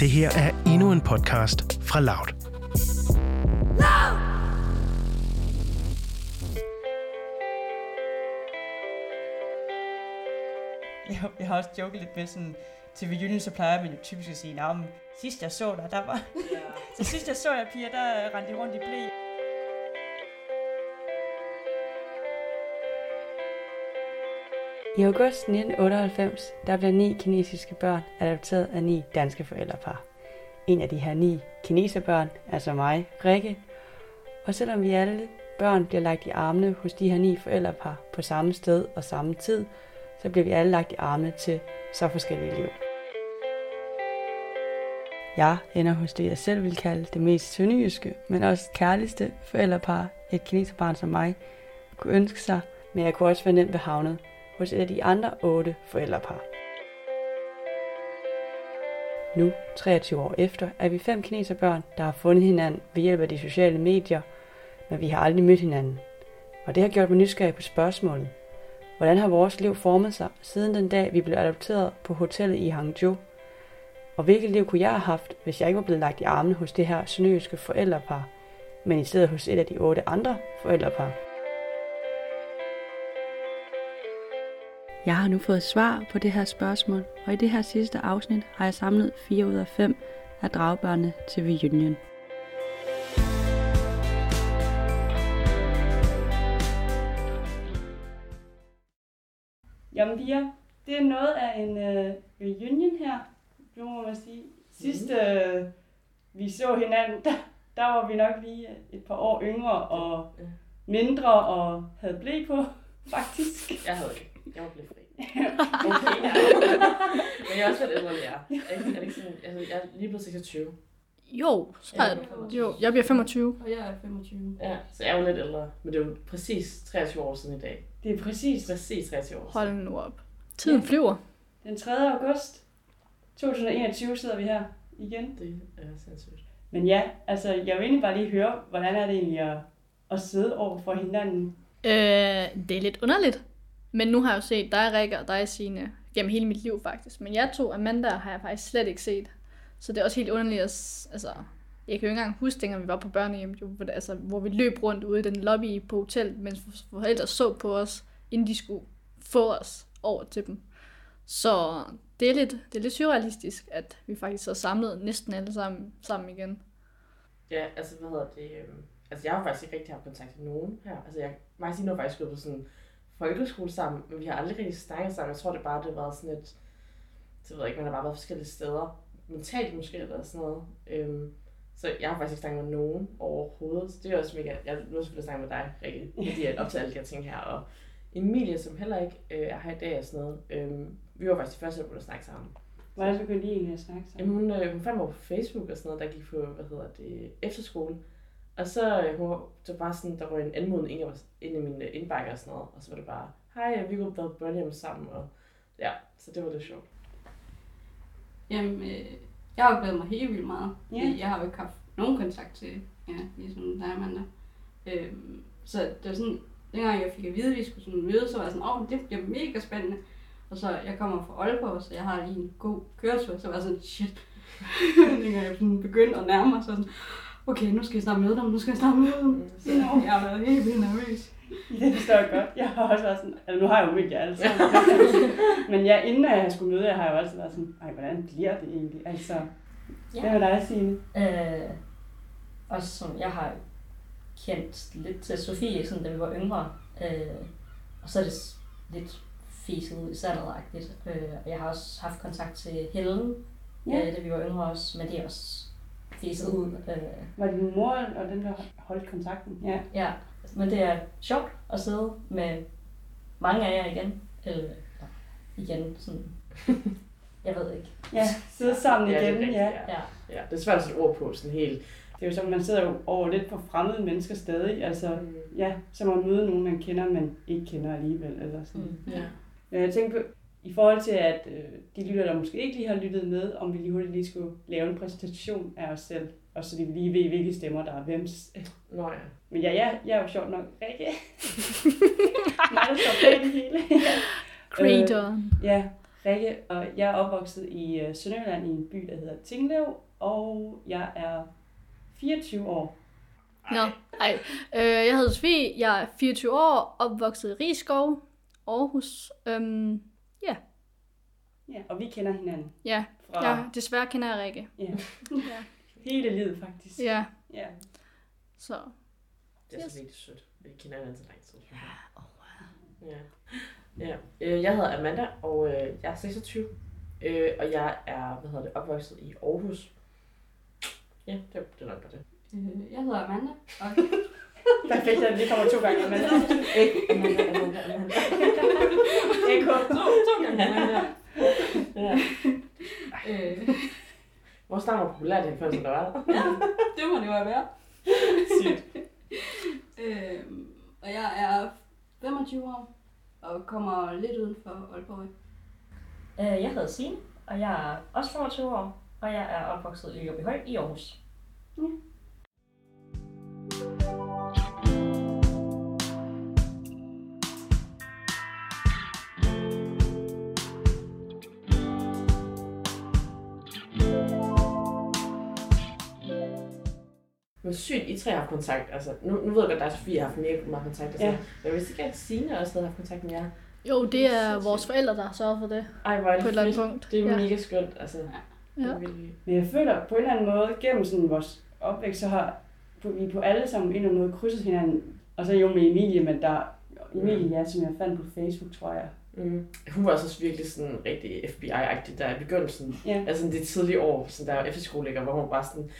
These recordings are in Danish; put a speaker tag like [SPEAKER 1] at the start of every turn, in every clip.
[SPEAKER 1] Det her er endnu en podcast fra Loud.
[SPEAKER 2] Jeg, har- jeg har også joket lidt med sådan, til Union, så plejer man jo typisk at sige, men sidst jeg så dig, der var... så sidst jeg så jer, piger, der rendte rundt i blæ.
[SPEAKER 3] I august 1998, der blev ni kinesiske børn adopteret af ni danske forældrepar. En af de her ni kineserbørn, altså mig, Rikke. Og selvom vi alle børn bliver lagt i armene hos de her ni forældrepar på samme sted og samme tid, så bliver vi alle lagt i armene til så forskellige liv. Jeg ender hos det, jeg selv vil kalde det mest sønderjyske, men også kærligste forældrepar, et kineserbarn som mig, kunne ønske sig, men jeg kunne også være nemt ved havnet hos et af de andre otte forældrepar. Nu, 23 år efter, er vi fem kineserbørn, der har fundet hinanden ved hjælp af de sociale medier, men vi har aldrig mødt hinanden. Og det har gjort mig nysgerrig på spørgsmålet. Hvordan har vores liv formet sig siden den dag, vi blev adopteret på hotellet i Hangzhou? Og hvilket liv kunne jeg have haft, hvis jeg ikke var blevet lagt i armene hos det her sønderjyske forældrepar, men i stedet hos et af de otte andre forældrepar? Jeg har nu fået svar på det her spørgsmål, og i det her sidste afsnit har jeg samlet 4 ud af 5 af dragbørnene til Reunion.
[SPEAKER 2] Jamen piger, det er noget af en uh, reunion her, nu må man sige. Sidste uh, vi så hinanden, der, der var vi nok lige et par år yngre og mindre og havde blæ på, faktisk.
[SPEAKER 4] Jeg havde ikke. Jeg var blevet fri. Okay, ja. Men jeg er også lidt ældre end jer. Er er det ikke sådan, altså, jeg er lige blevet 26.
[SPEAKER 5] Jo, så er
[SPEAKER 4] du 25.
[SPEAKER 5] jo, jeg bliver 25.
[SPEAKER 3] Og jeg er 25.
[SPEAKER 4] Ja, så jeg er jo lidt ældre. Men det er jo præcis 23 år siden i dag.
[SPEAKER 2] Det er præcis
[SPEAKER 4] Præcis 23 år siden.
[SPEAKER 5] Hold nu op. Tiden
[SPEAKER 2] Ja.
[SPEAKER 5] flyver.
[SPEAKER 2] den 3. august 2021 sidder vi her igen.
[SPEAKER 4] Det er sindssygt.
[SPEAKER 2] Men ja, altså jeg vil egentlig bare lige høre, hvordan er det egentlig at, at sidde over for hinanden?
[SPEAKER 5] Øh, det er lidt underligt. Men nu har jeg jo set dig, Rikke, og dig, Signe, gennem hele mit liv faktisk. Men jeg to, Amanda, har jeg faktisk slet ikke set. Så det er også helt underligt at... Altså, jeg kan jo ikke engang huske, dengang vi var på børnehjem, jo, hvor, altså, hvor vi løb rundt ude i den lobby på hotel, mens vores forældre så på os, inden de skulle få os over til dem. Så det er lidt, det er lidt surrealistisk, at vi faktisk så samlet næsten alle sammen, sammen igen.
[SPEAKER 4] Ja, altså hvad hedder det? Øhm, altså jeg har faktisk ikke rigtig haft kontakt til nogen her. Altså jeg, mig og Signe har faktisk gået på sådan folkeskole sammen, men vi har aldrig rigtig snakket sammen. Jeg tror det bare, det har været sådan et, det ved jeg ikke, man har bare været forskellige steder. Mentalt måske, eller sådan noget. Øhm, så jeg har faktisk ikke snakket med nogen overhovedet. Så det er også mega, jeg nu selvfølgelig snakket med dig, Rikke, fordi jeg op til alle de her ting her. Og Emilie, som heller ikke øh, er her i dag og sådan noget. Øhm, vi var faktisk de første, der begyndte at snakke sammen.
[SPEAKER 2] Hvordan begyndte I egentlig at snakke sammen?
[SPEAKER 4] Jamen, hun, øh, hun fandt mig på Facebook og sådan noget, der gik på, hvad hedder det, efterskole. Og så øh, hun, var- det var bare sådan, der var en anmodning ind i, min øh, indbakke og sådan noget. Og så var det bare, hej, vi kunne være på børnehjem sammen. Og ja, så det var lidt sjovt.
[SPEAKER 6] Jamen, øh, jeg har glædet mig helt vildt meget.
[SPEAKER 2] Ja.
[SPEAKER 6] Ja. Jeg har jo ikke haft nogen kontakt til, ja, ligesom dig, Amanda. Øhm, så det var sådan, dengang jeg fik at vide, at vi skulle sådan mødes, så var jeg sådan, åh, oh, det bliver mega spændende. Og så jeg kommer fra Aalborg, så jeg har lige en god køretur, så var jeg sådan, shit. dengang jeg sådan begyndte at nærme mig, så jeg sådan, okay, nu skal jeg snart møde dem, nu skal jeg snart møde dem. Så jeg har været helt vildt nervøs.
[SPEAKER 2] Det forstår jeg godt. Jeg har også været sådan, altså nu har jeg jo mødt jer alle sammen. Men ja, inden jeg skulle møde jer, har jeg jo altid været sådan, ej, hvordan bliver det egentlig? Altså, ja. hvad med dig, Signe?
[SPEAKER 7] Øh, også sådan, jeg har kendt lidt til Sofie, sådan, da vi var yngre. Øh, og så er det lidt fiset ud i sandet-agtigt. Øh, og jeg har også haft kontakt til Helen,
[SPEAKER 2] Ja.
[SPEAKER 7] ja. øh, da vi var yngre også, men det er også fiset ud. Øh,
[SPEAKER 2] Var din mor og den, der holdt kontakten? Ja.
[SPEAKER 7] ja, men det er sjovt at sidde med mange af jer igen. Eller igen, sådan, jeg ved ikke.
[SPEAKER 2] Ja, sidde sammen
[SPEAKER 4] Ja, det er
[SPEAKER 2] igen,
[SPEAKER 4] rigtigt,
[SPEAKER 2] ja.
[SPEAKER 7] Ja.
[SPEAKER 4] ja. det er svært at sætte ord på sådan helt.
[SPEAKER 2] Det er jo som, man sidder jo over lidt på fremmede mennesker stadig. Altså,
[SPEAKER 4] Mm.
[SPEAKER 2] ja, som at møde nogen, man kender, men ikke kender alligevel. Eller sådan.
[SPEAKER 7] Mm.
[SPEAKER 4] Ja.
[SPEAKER 2] Jeg tænker på, i forhold til, at øh, de lytter, der måske ikke lige har lyttet med, om vi lige hurtigt lige skulle lave en præsentation af os selv, og så de lige ved, hvilke stemmer der er hvems.
[SPEAKER 4] Nå ja.
[SPEAKER 2] Men ja, ja, jeg er jo sjovt nok Rikke. Mig, der står bag det hele.
[SPEAKER 5] Creator.
[SPEAKER 2] ja, Rikke, og jeg er opvokset i øh, Sønderjylland i en by, der hedder Tinglev, og jeg er 24 år.
[SPEAKER 5] Nå, ej. Øh, jeg hedder Sofie, jeg er 24 år, opvokset i Rigskov, Aarhus. Øhm,
[SPEAKER 2] Ja, og vi kender hinanden
[SPEAKER 5] ja,
[SPEAKER 2] fra
[SPEAKER 5] ja, desværre kender jeg Rikke.
[SPEAKER 2] ja,
[SPEAKER 5] Ja.
[SPEAKER 2] hele livet faktisk.
[SPEAKER 5] ja,
[SPEAKER 2] ja.
[SPEAKER 5] så
[SPEAKER 4] Det er
[SPEAKER 5] Yes.
[SPEAKER 4] så virkelig sødt. Vi kender hinanden så lang tid. Ja. Ja. Øh, Jeg hedder Amanda, og øh, jeg er 26. Øh, Og jeg er, hvad hedder det, opvokset i Aarhus. Ja, det, det er nok bare det.
[SPEAKER 6] Jeg hedder Amanda, og
[SPEAKER 2] Perfekt, at det kommer to gange.
[SPEAKER 4] Amanda.
[SPEAKER 2] Eko.
[SPEAKER 6] to, to gange Amanda.
[SPEAKER 4] Ja.
[SPEAKER 6] Øh,
[SPEAKER 4] Vores navn var populært i 90'erne, der var der.
[SPEAKER 6] det må det jo være.
[SPEAKER 4] Sygt.
[SPEAKER 6] Øh, og jeg er 25 år, og kommer lidt uden for Aalborg.
[SPEAKER 7] Øh, Jeg hedder Signe, og jeg er også 25 år, og jeg er opvokset i Jobihøj i Aarhus.
[SPEAKER 4] Men sygt, I tre har haft kontakt. Altså, nu, nu ved jeg godt, at dig og Sofie har haft mega meget kontakt. Altså.
[SPEAKER 2] Ja.
[SPEAKER 4] Ja. Men hvis ikke at Signe også havde haft kontakt med jer.
[SPEAKER 5] jo, det er vores forældre, der har sørget for det
[SPEAKER 4] Ej, hvor er det
[SPEAKER 5] på et eller andet punkt.
[SPEAKER 4] Det er
[SPEAKER 5] ja.
[SPEAKER 4] mega skønt. Altså,
[SPEAKER 5] Ja.
[SPEAKER 4] Er virkelig-
[SPEAKER 2] Men jeg føler på en eller anden måde, gennem sådan vores opvækst, så har på- vi på alle sammen en eller anden måde krydset hinanden. Og så jo med Emilie, men der Emilie, ja, som jeg fandt på Facebook, tror jeg.
[SPEAKER 4] Mm. Hun var også virkelig sådan rigtig FBI-agtig der i begyndelsen.
[SPEAKER 2] Ja.
[SPEAKER 4] Altså sådan det tidlige år, sådan der efterskolelægger, hvor hun bare sådan,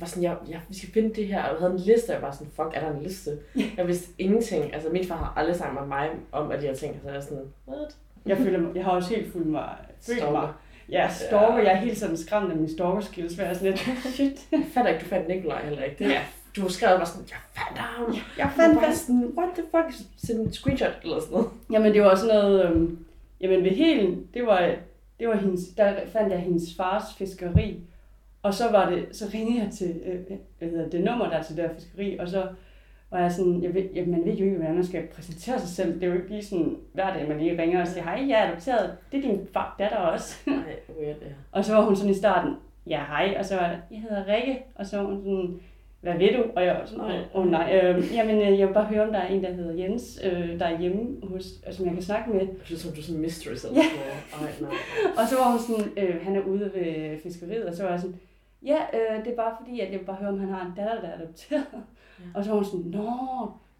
[SPEAKER 4] var sådan, ja, ja, vi skal finde det her, og jeg havde en liste, og jeg var sådan, fuck, er der en liste? Jeg vidste ingenting. Altså min far har aldrig sagt med mig om, at de her ting, så jeg er sådan, what?
[SPEAKER 2] Jeg, føler, jeg har også helt fuldt mig, følt mig. Ja, stalker. Jeg er helt sådan skræmt af mine stalker skills, for jeg er sådan lidt, shit.
[SPEAKER 4] Jeg fatter ikke, du fandt Nikolaj heller ikke. Det er, du har skrevet bare sådan, jeg fandt ham.
[SPEAKER 2] Jeg fandt fast.
[SPEAKER 4] sådan, what the fuck, send en screenshot eller sådan noget.
[SPEAKER 2] Jamen, det var sådan noget, øhm, jamen ved Helen, det var, det var hendes, der fandt jeg hendes fars fiskeri. Og så var det, så ringede jeg til, øh, hvad hedder det, nummer der er til det der fiskeri, og så var jeg sådan, jeg ved, jeg, man ved jo ikke, hvordan man skal præsentere sig selv. Det er jo ikke lige sådan, hver dag man lige ringer og siger, hej, jeg er adopteret. Det er din far, datter også.
[SPEAKER 4] Nej, weird, ja.
[SPEAKER 2] Og så var hun sådan i starten, ja hej, og så var jeg, jeg hedder Rikke, og så var hun sådan, hvad ved du? Og jeg var sådan, åh
[SPEAKER 4] Nej.
[SPEAKER 2] oh, nej, øh, jamen jeg vil bare høre, om der er en, der hedder Jens, øh, der er hjemme hos, øh, som jeg kan snakke med.
[SPEAKER 4] Jeg synes, du er sådan en mistress eller
[SPEAKER 2] Ja.
[SPEAKER 4] sådan noget. Ej, nej.
[SPEAKER 2] Og så var hun sådan, øh, han er ude ved fiskeriet, og så var jeg sådan, ja, øh, det er bare fordi, at jeg vil bare høre, om han har en datter, der er adopteret.
[SPEAKER 4] Ja.
[SPEAKER 2] Og så var hun sådan, nå,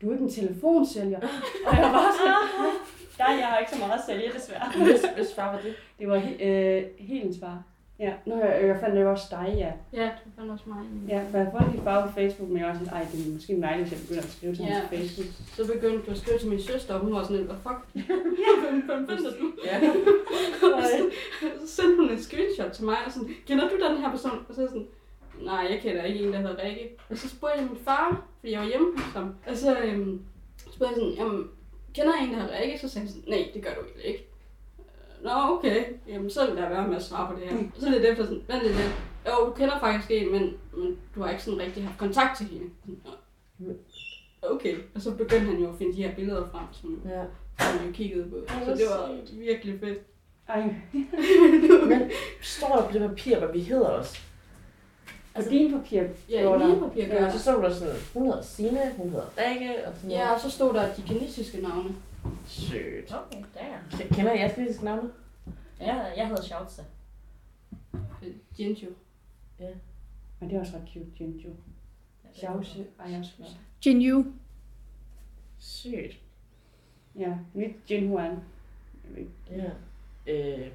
[SPEAKER 2] du er ikke en telefonsælger. og jeg var sådan, der er jeg ikke så meget at sælge, desværre.
[SPEAKER 4] Hvis, hvis far var det.
[SPEAKER 2] Det var øh, Helens far. Ja, nu har jeg, jeg fandt det også dig, ja.
[SPEAKER 6] Ja, du fandt også mig.
[SPEAKER 2] Ja, for jeg fundet dit far på Facebook, men jeg var sådan, ej, det er måske mig, hvis jeg begynder at skrive til ham
[SPEAKER 6] Ja.
[SPEAKER 2] på Facebook.
[SPEAKER 6] Så begyndte du at skrive til min søster, og hun var sådan lidt, hvad fuck? Hvem finder du?
[SPEAKER 4] Ja.
[SPEAKER 6] Så, sendte hun en screenshot til mig, og sådan, kender du den her person? Og så sådan, nej, jeg kender ikke en, der hedder Rikke. Og så spurgte jeg min far, fordi jeg var hjemme hos ham. Og så øhm, spurgte jeg sådan, jamen, kender jeg en, der hedder Rikke? Så sagde han sådan, nej, det gør du ikke. Nå, okay. Jamen, så vil der være med at svare på det her. Og så lidt efter sådan, vent lidt lidt. Jo, du kender faktisk en, men, men du har ikke sådan rigtig haft kontakt til hende. Sådan, "Nå, Okay. Og så begyndte han jo at finde de her billeder frem, som,
[SPEAKER 4] ja.
[SPEAKER 6] som vi jo kiggede på. Så det var virkelig fedt.
[SPEAKER 2] Ej,
[SPEAKER 4] Men står der på det papir, hvad vi hedder også?
[SPEAKER 2] på din papir
[SPEAKER 6] Ja,
[SPEAKER 2] står
[SPEAKER 6] i
[SPEAKER 2] der.
[SPEAKER 6] min papir gør
[SPEAKER 4] Ja, så stod der sådan, hun hedder Signe, hun hedder Rikke, og sådan.
[SPEAKER 6] Ja, og så stod der de kinesiske navne.
[SPEAKER 4] Sygt.
[SPEAKER 7] Okay.
[SPEAKER 4] K- Kender I jeres kinesiske navne?
[SPEAKER 7] Jeg, jeg hedder.
[SPEAKER 6] Øh, Jinju.
[SPEAKER 2] Men det er også ret cute, Jinju. Xiaoxi, ej, jeg er også glad.
[SPEAKER 5] Jin Yu.
[SPEAKER 4] Sygt.
[SPEAKER 2] Ja, mit Jinhuan.
[SPEAKER 4] Ja. Øh,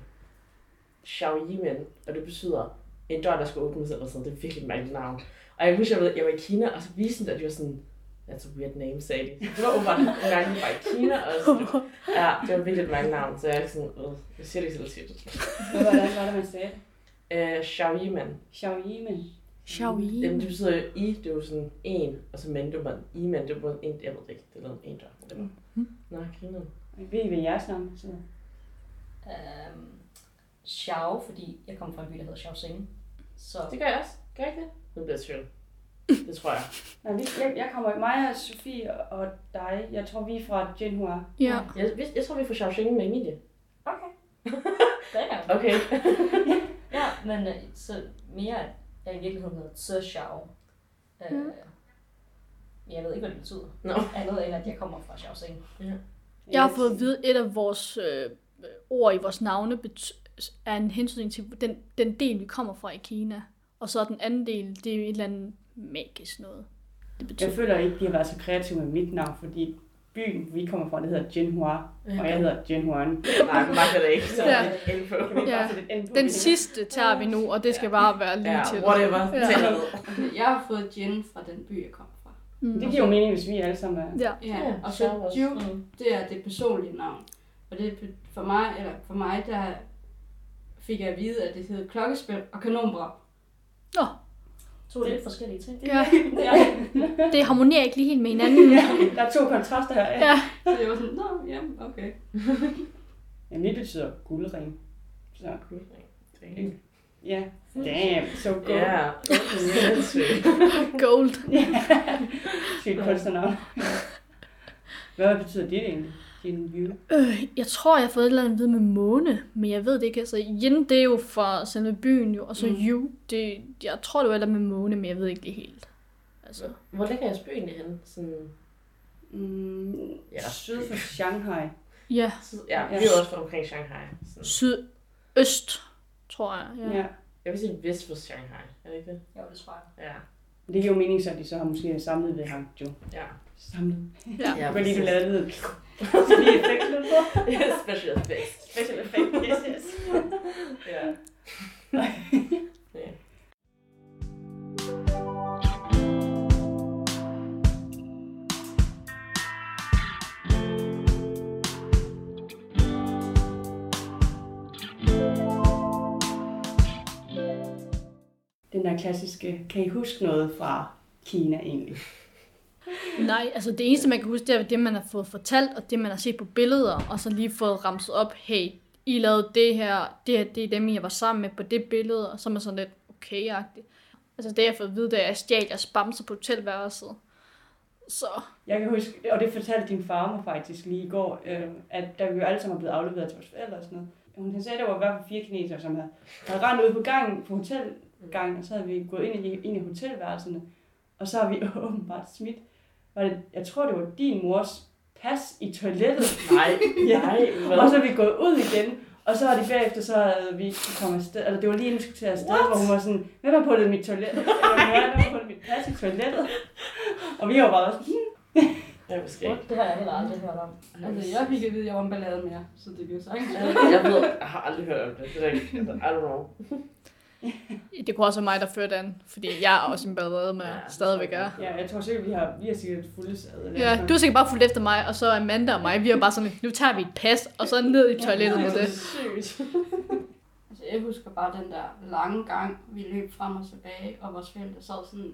[SPEAKER 4] Xiao Yimen, og det betyder en dør, der skal åbnes eller sådan. Det er virkelig et mærkeligt navn. Og jeg husker, jeg, ved, jeg var i Kina, og så viste den, at de var sådan, that's a weird name, sagde de. Det var åbenbart en gang, jeg var i Kina, og sådan, ja, det var virkelig et mærkeligt navn, så jeg er sådan, øh, jeg siger det ikke selv tit.
[SPEAKER 2] Hvordan var det, man sagde det?
[SPEAKER 4] Øh, Xiao Yimen,
[SPEAKER 2] Xiao Yimen.
[SPEAKER 5] Xiao Yi.
[SPEAKER 4] Jamen, det betyder jo i, det er jo sådan en, og så men, det var i, men det var en, jeg ved det ikke, det er noget en dør. Det var. Nå, griner.
[SPEAKER 2] Ved I, hvad jeres navn er?
[SPEAKER 7] Øhm, Xiao, fordi jeg kommer fra en by, der hedder Xiaoxing. Så
[SPEAKER 4] Det gør jeg også. Gør jeg ikke det? Nu bliver jeg tvivl. Det tror jeg.
[SPEAKER 2] Nej, vi, jeg, jeg kommer, mig og Sofie og dig, jeg tror, vi er fra Jinhua.
[SPEAKER 5] Ja.
[SPEAKER 4] Jeg, jeg tror, vi får Xiaoxing med Emilie.
[SPEAKER 7] okay. Damn.
[SPEAKER 4] Okay.
[SPEAKER 7] Ja, men øh, så mere, at jeg i virkeligheden hedder Tsexiao. Øh,
[SPEAKER 5] Mm.
[SPEAKER 7] Jeg ved ikke, hvad det betyder.
[SPEAKER 4] Nå.
[SPEAKER 7] Andet end, at jeg kommer fra Xiaoxing.
[SPEAKER 5] Jeg har fået at vide, et af vores øh, ord i vores navne bet- er en hensyn til den, den del, vi kommer fra i Kina. Og så er den anden del, det er jo et eller andet magisk noget. Det betyder.
[SPEAKER 2] Jeg føler ikke, de har været så kreative med mit navn, fordi byen, vi kommer fra, det hedder Jinhua, og jeg hedder Jinhuan.
[SPEAKER 4] Nej, man magter det ikke. Så
[SPEAKER 5] Ja.
[SPEAKER 4] ja. info.
[SPEAKER 2] Kan vi ikke
[SPEAKER 5] Ja. Den sidste tager vi nu, og det skal bare være lige
[SPEAKER 4] Ja,
[SPEAKER 5] til.
[SPEAKER 4] whatever.
[SPEAKER 5] Ja.
[SPEAKER 4] Ja.
[SPEAKER 6] Jeg har fået gin fra den by, jeg kom fra.
[SPEAKER 5] Mm.
[SPEAKER 2] Det giver jo mening, hvis vi alle sammen er...
[SPEAKER 5] Ja.
[SPEAKER 6] Ja, og så. Ju, det er det personlige navn. Og det er for mig, eller for mig, der fik jeg at vide, at det hed klokkespil og kanonbrag.
[SPEAKER 7] To lidt forskellige ting.
[SPEAKER 5] Ja,
[SPEAKER 6] Ja.
[SPEAKER 5] det harmonerer ikke lige helt med hinanden.
[SPEAKER 2] Der er to kontraster her. Ja.
[SPEAKER 5] Ja.
[SPEAKER 6] Så jeg var sådan, nå, ja, okay.
[SPEAKER 2] ja mit betyder guldring. Så
[SPEAKER 4] Damn.
[SPEAKER 2] ja, damn, so.
[SPEAKER 4] Ja. Sindssygt.
[SPEAKER 5] Gold.
[SPEAKER 2] Sygt kunstnernavn. Hvad betyder det egentlig? Din view?
[SPEAKER 5] Øh, jeg tror, jeg har fået et eller andet vide med måne, men jeg ved det ikke. Altså, Yin, det er jo fra selve byen jo, og så
[SPEAKER 2] Mm.
[SPEAKER 5] Yu, det, jeg tror, det var et eller andet med måne, men jeg ved ikke det helt. Altså,
[SPEAKER 4] Hvor ligger jeres by egentlig henne? Sådan,
[SPEAKER 2] Mm,
[SPEAKER 4] Ja.
[SPEAKER 2] syd for Shanghai.
[SPEAKER 5] ja,
[SPEAKER 4] syd- ja, vi
[SPEAKER 2] Ja.
[SPEAKER 4] er også fra omkring Shanghai. Sådan.
[SPEAKER 5] sydøst, tror jeg. Ja.
[SPEAKER 2] Ja.
[SPEAKER 4] Jeg vil sige vest for Shanghai. Er det ikke det?
[SPEAKER 7] Jo, det tror jeg.
[SPEAKER 4] Ja.
[SPEAKER 2] Det giver jo mening, så at de så har måske samlet ved Hangzhou.
[SPEAKER 4] Ja.
[SPEAKER 2] Samlet.
[SPEAKER 5] ja.
[SPEAKER 2] Kan lige, du lavede lyd. Så lige effekt lidt på.
[SPEAKER 4] Special effects.
[SPEAKER 2] Special effect, yes, yes.
[SPEAKER 4] Ja. ja.
[SPEAKER 2] Den der klassiske, kan I huske noget fra Kina egentlig?
[SPEAKER 5] Nej, altså det eneste, man kan huske, det er det, man har fået fortalt, og det, man har set på billeder, og så lige fået ramset op, hey, I lavede det her, det her, det er dem, jeg var sammen med på det billede, og så er man sådan lidt okay-agtigt. Altså det, jeg har fået at vide, det er, at jeg stjal jeres bamser på hotelværelset. Så,
[SPEAKER 2] Jeg kan huske, og det fortalte din far mig faktisk lige i går, øh, at da vi jo alle sammen er blevet afleveret til vores forældre og sådan noget. Hun sagde, at der var i hvert fald fire kinesere, som havde, havde rendt ud på gangen, på hotelgangen, og så havde vi gået ind i, ind i hotelværelserne. Og så har vi åbenbart smidt, var det, jeg tror det var din mors pas i toilettet.
[SPEAKER 4] Nej,
[SPEAKER 2] Ja.
[SPEAKER 4] nej. Hvad?
[SPEAKER 2] Og så er vi gået ud igen, og så har de bagefter, så havde vi kommet afsted, altså det var lige inden vi skulle til afsted,
[SPEAKER 4] What?
[SPEAKER 2] hvor hun var sådan, hvem har puttet mit toilet? Eller hvem har puttet mit pas i toilettet? Og vi var bare også, hmm,
[SPEAKER 4] Jeg vil skægt.
[SPEAKER 7] Det har jeg heller aldrig hørt om.
[SPEAKER 6] Altså, jeg fik at vide, at jeg var en ballade mere, så det kan jo sagtens.
[SPEAKER 4] Jeg ved, jeg har aldrig hørt om det. Det er ikke, I don't know.
[SPEAKER 5] det kunne også være mig, der førte an, fordi jeg er også en ballade med,
[SPEAKER 4] Ja,
[SPEAKER 5] ja, stadigvæk er.
[SPEAKER 2] ja, jeg tror sikkert, vi har, vi har sikkert fulde sad.
[SPEAKER 5] Ja, du har sikkert bare fulgt efter mig, og så Amanda og mig, vi er bare sådan nu tager vi et pas, og så ned i toilettet med det.
[SPEAKER 4] Sygt.
[SPEAKER 6] Altså, jeg husker bare den der lange gang, vi løb frem og tilbage, og vores forældre sad sådan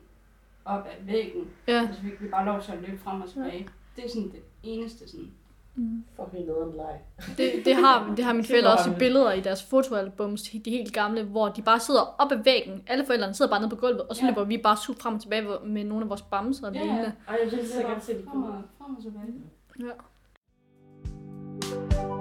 [SPEAKER 6] op ad væggen.
[SPEAKER 5] Ja.
[SPEAKER 6] Og så fik vi bare lov til at løbe frem og tilbage. Det er sådan det eneste sådan.
[SPEAKER 5] Mm.
[SPEAKER 4] Fucking nederen leg.
[SPEAKER 5] Det, det, har, det har mine forældre også i billeder i deres fotoalbums, de helt gamle, hvor de bare sidder op ad væggen. Alle forældrene sidder bare nede på gulvet, og så
[SPEAKER 6] Ja.
[SPEAKER 5] løber vi bare sut frem og tilbage med nogle af vores bamser og
[SPEAKER 6] Ja,
[SPEAKER 5] ja.
[SPEAKER 4] Ej, jeg vil så gerne se det
[SPEAKER 6] frem og tilbage.
[SPEAKER 5] Ja.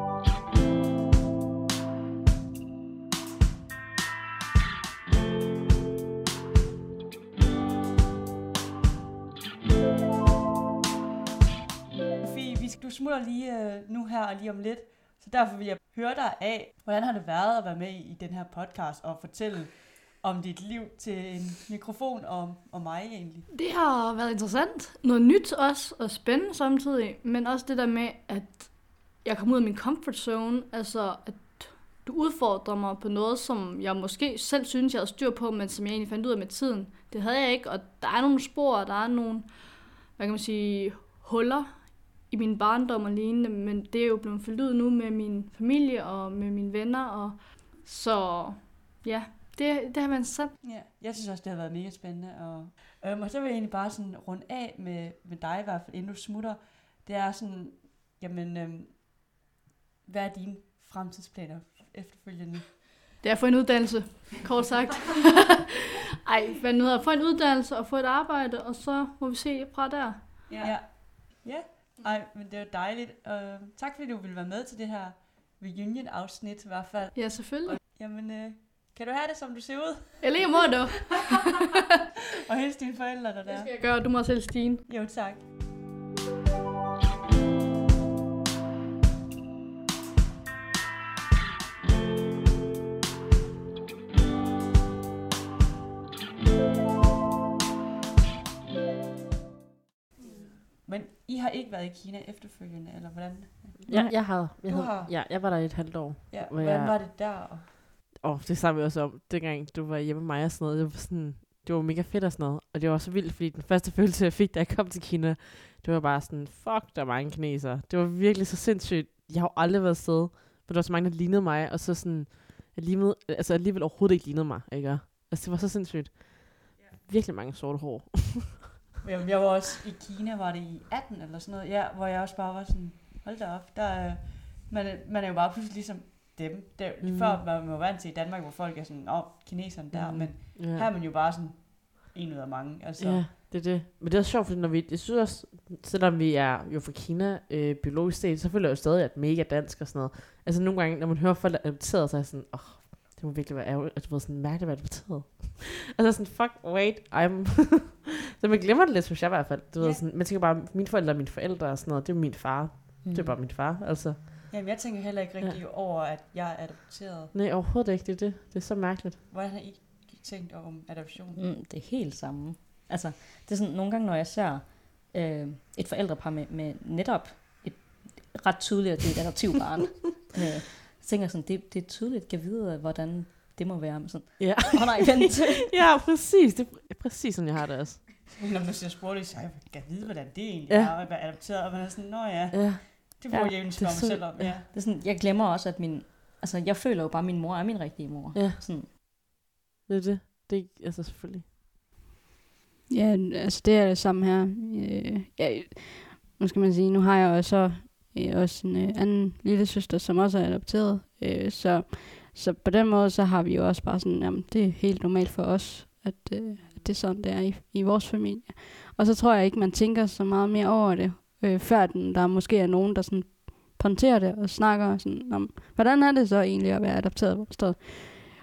[SPEAKER 8] Du smutter lige øh, nu her og lige om lidt, så derfor vil jeg høre dig af, hvordan har det været at være med i, i den her podcast og fortælle om dit liv til en mikrofon og, og mig egentlig?
[SPEAKER 5] Det har været interessant. Noget nyt også, og spændende samtidig. Men også det der med, at jeg kom ud af min comfort zone. Altså, at du udfordrer mig på noget, som jeg måske selv synes, jeg havde styr på, men som jeg egentlig fandt ud af med tiden. Det havde jeg ikke, og der er nogle spor, der er nogle, hvad kan man sige, huller i min barndom og lignende, men det er jo blevet fyldt ud nu med min familie og med mine venner, og så ja, det, det har været interessant.
[SPEAKER 8] Ja, jeg synes også, det har været mega spændende. Og, øhm, og så vil jeg egentlig bare sådan runde af med, med dig i hvert fald, inden du smutter. Det er sådan, jamen, øhm, hvad er dine fremtidsplaner efterfølgende?
[SPEAKER 5] Det er at få en uddannelse, kort sagt. Ej, hvad nu hedder, få en uddannelse og få et arbejde, og så må vi se fra der.
[SPEAKER 8] Ja. ja. Ja, ej, men det er dejligt. Uh, tak fordi du ville være med til det her
[SPEAKER 2] reunion-afsnit i hvert fald.
[SPEAKER 5] Ja, selvfølgelig.
[SPEAKER 2] Jamen, øh, kan du have det, som du ser ud?
[SPEAKER 5] Jeg lige måde, du.
[SPEAKER 2] Og hils dine forældre, der
[SPEAKER 5] Det
[SPEAKER 2] der.
[SPEAKER 5] skal jeg gøre, du må selv Stine.
[SPEAKER 2] Jo, tak. Har ikke været i Kina efterfølgende, eller hvordan?
[SPEAKER 4] Ja, jeg havde. Jeg,
[SPEAKER 2] Du
[SPEAKER 4] havde,
[SPEAKER 2] har?
[SPEAKER 4] Ja, jeg var der i et halvt år.
[SPEAKER 2] Ja,
[SPEAKER 4] Hvor
[SPEAKER 2] hvordan
[SPEAKER 4] jeg-
[SPEAKER 2] var det der?
[SPEAKER 4] Åh, oh, det sagde vi også om, dengang du var hjemme med mig og sådan noget. Det var, sådan, det var mega fedt og sådan noget. Og det var så vildt, fordi den første følelse, jeg fik, da jeg kom til Kina, det var bare sådan, fuck, der er mange kinesere. Det var virkelig så sindssygt. Jeg har jo aldrig været sted, hvor der var så mange, der lignede mig, og så sådan, lignede, altså alligevel overhovedet ikke lignede mig, ikke? Altså, det var så sindssygt. Virkelig mange sorte hår.
[SPEAKER 2] Jamen, jeg var også i Kina, var det i 18 eller sådan noget, ja, hvor jeg også bare var sådan, hold da op, der er, man, er- man er jo bare pludselig ligesom dem. Det mm. Før var man jo vant til i Danmark, hvor folk er sådan, åh, kineserne der, mm. Men
[SPEAKER 4] Ja.
[SPEAKER 2] her er man jo bare sådan en ud af mange. Altså,
[SPEAKER 4] Ja, det er det. Men det er sjovt, fordi når vi, jeg synes også, selvom vi er jo fra Kina øh, biologisk set, så føler jeg jo stadig, at mega dansk og sådan noget. Altså nogle gange, når man hører folk, der er adopteret, så jeg sådan, åh, oh, det må virkelig være ærgerligt, at du ved sådan mærkeligt at være adopteret. altså sådan, fuck, wait, I'm... så man glemmer det lidt, synes jeg i hvert fald. Du
[SPEAKER 2] Ja.
[SPEAKER 4] ved, sådan, man tænker bare, mine forældre og mine forældre og sådan noget, det er jo min far. Mm. Det er
[SPEAKER 7] Mm.
[SPEAKER 4] bare min far, altså.
[SPEAKER 2] Jamen, jeg tænker heller ikke rigtig ja. over, at jeg er adopteret.
[SPEAKER 4] Nej, overhovedet ikke, det er det. Det er så mærkeligt.
[SPEAKER 2] Hvordan har I tænkt om adoption?
[SPEAKER 7] Mm, det er helt samme. Altså, det er sådan, nogle gange, når jeg ser øh, et forældrepar med, med netop et ret tydeligt, at det er et adoptivbarn, øh, så tænker jeg sådan, det, det er tydeligt, kan vide, hvordan det må være. Men sådan,
[SPEAKER 4] Ja.
[SPEAKER 7] åh oh, nej, vent.
[SPEAKER 4] ja, præcis. Det er præcis sådan, jeg har det også.
[SPEAKER 2] Når man bliver spurgt, så jeg kan vide, hvordan det egentlig
[SPEAKER 4] Ja.
[SPEAKER 2] er at være adopteret, og man er sådan, nå ja,
[SPEAKER 4] Ja.
[SPEAKER 2] det burde
[SPEAKER 7] Ja,
[SPEAKER 2] jeg
[SPEAKER 4] er
[SPEAKER 2] mig selv om. Ja.
[SPEAKER 7] Det er sådan, jeg glemmer også, at min... Altså, jeg føler jo bare, at min mor er min rigtige mor.
[SPEAKER 4] Ja.
[SPEAKER 7] Sådan,
[SPEAKER 4] Det er det. Det er altså selvfølgelig.
[SPEAKER 9] Ja, altså det er det samme her. Øh, ja, nu skal man sige, nu har jeg jo så øh, også en øh, anden lille søster, som også er adopteret. Øh, så, så på den måde, så har vi jo også bare sådan, jamen det er helt normalt for os, at, øh, at det er sådan, det er i, i vores familie. Og så tror jeg ikke, man tænker så meget mere over det, øh, før den, der måske er nogen, der sådan pointerer det og snakker sådan om, hvordan er det så egentlig at være adopteret på sted?